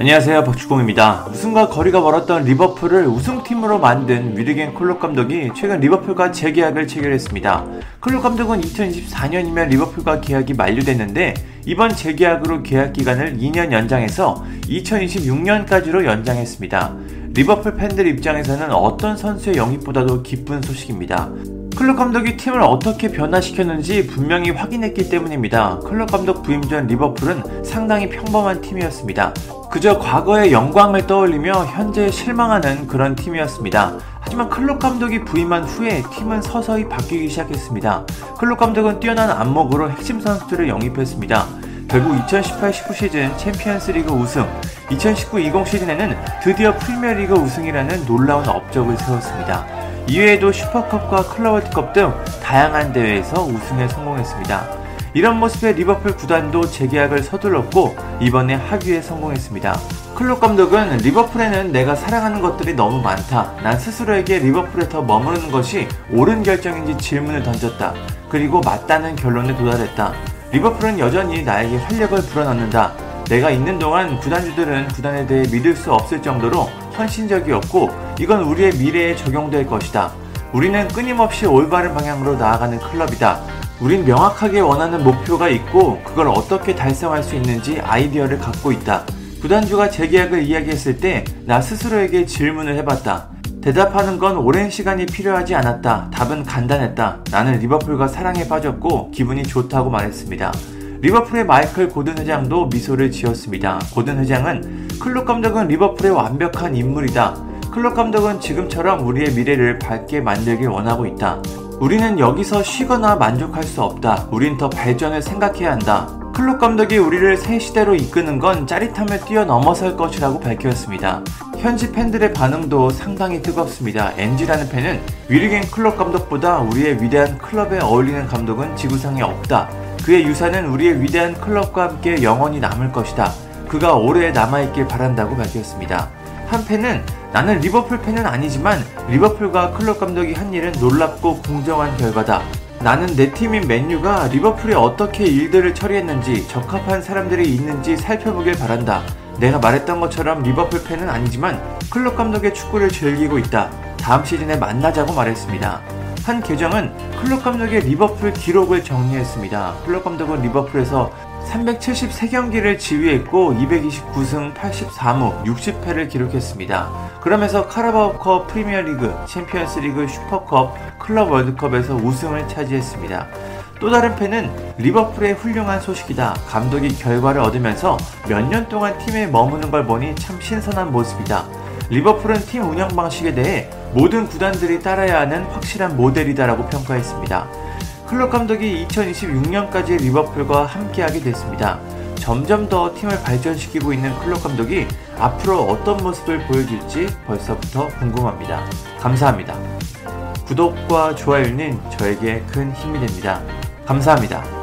안녕하세요 박주공입니다. 우승과 거리가 멀었던 리버풀을 우승팀으로 만든 위르겐 클롭 감독이 최근 리버풀과 재계약을 체결했습니다. 클롭 감독은 2024년이면 리버풀과 계약이 만료됐는데 이번 재계약으로 계약 기간을 2년 연장해서 2026년까지로 연장했습니다. 리버풀 팬들 입장에서는 어떤 선수의 영입보다도 기쁜 소식입니다. 클롭 감독이 팀을 어떻게 변화시켰는지 분명히 확인했기 때문입니다. 클롭 감독 부임 전 리버풀은 상당히 평범한 팀이었습니다. 그저 과거의 영광을 떠올리며 현재 실망하는 그런 팀이었습니다. 하지만 클롭 감독이 부임한 후에 팀은 서서히 바뀌기 시작했습니다. 클롭 감독은 뛰어난 안목으로 핵심 선수들을 영입했습니다. 결국 2018-19 시즌 챔피언스 리그 우승, 2019-20 시즌에는 드디어 프리미어리그 우승이라는 놀라운 업적을 세웠습니다. 이외에도 슈퍼컵과 클럽 월드컵 등 다양한 대회에서 우승에 성공했습니다. 이런 모습에 리버풀 구단도 재계약을 서둘렀고 이번에 합의에 성공했습니다. 클롭 감독은 리버풀에는 내가 사랑하는 것들이 너무 많다. 난 스스로에게 리버풀에 더 머무르는 것이 옳은 결정인지 질문을 던졌다. 그리고 맞다는 결론에 도달했다. 리버풀은 여전히 나에게 활력을 불어넣는다. 내가 있는 동안 구단주들은 구단에 대해 믿을 수 없을 정도로 헌신적이었고 이건 우리의 미래에 적용될 것이다. 우리는 끊임없이 올바른 방향으로 나아가는 클럽이다. 우린 명확하게 원하는 목표가 있고 그걸 어떻게 달성할 수 있는지 아이디어를 갖고 있다. 구단주가 재계약을 이야기했을 때 나 스스로에게 질문을 해봤다. 대답하는 건 오랜 시간이 필요하지 않았다. 답은 간단했다. 나는 리버풀과 사랑에 빠졌고 기분이 좋다고 말했습니다. 리버풀의 마이클 고든 회장도 미소를 지었습니다. 고든 회장은 클럽 감독은 리버풀의 완벽한 인물이다. 클럽 감독은 지금처럼 우리의 미래를 밝게 만들길 원하고 있다. 우리는 여기서 쉬거나 만족할 수 없다. 우린 더 발전을 생각해야 한다. 클럽 감독이 우리를 새 시대로 이끄는 건 짜릿함을 뛰어넘어설 것이라고 밝혔습니다. 현지 팬들의 반응도 상당히 뜨겁습니다. 엔지라는 팬은 위르겐 클럽 감독보다 우리의 위대한 클럽에 어울리는 감독은 지구상에 없다. 그의 유산은 우리의 위대한 클럽과 함께 영원히 남을 것이다. 그가 오래 남아있길 바란다고 밝혔습니다. 한 팬은 나는 리버풀 팬은 아니지만 리버풀과 클롭 감독이 한 일은 놀랍고 공정한 결과다. 나는 내 팀인 맨유가 리버풀에 어떻게 일들을 처리했는지 적합한 사람들이 있는지 살펴보길 바란다. 내가 말했던 것처럼 리버풀 팬은 아니지만 클롭 감독의 축구를 즐기고 있다. 다음 시즌에 만나자고 말했습니다. 한 계정은 클롭 감독의 리버풀 기록을 정리했습니다. 클롭 감독은 리버풀에서 373경기를 지휘했고 229승 84무 60패를 기록했습니다. 그러면서 카라바오컵 프리미어리그, 챔피언스리그, 슈퍼컵, 클럽 월드컵에서 우승을 차지했습니다. 또 다른 팬은 리버풀의 훌륭한 소식이다. 감독이 결과를 얻으면서 몇 년 동안 팀에 머무는 걸 보니 참 신선한 모습이다. 리버풀은 팀 운영 방식에 대해 모든 구단들이 따라야 하는 확실한 모델이다라고 평가했습니다. 클럽 감독이 2026년까지 리버풀과 함께하게 됐습니다. 점점 더 팀을 발전시키고 있는 클럽 감독이 앞으로 어떤 모습을 보여줄지 벌써부터 궁금합니다. 감사합니다. 구독과 좋아요는 저에게 큰 힘이 됩니다. 감사합니다.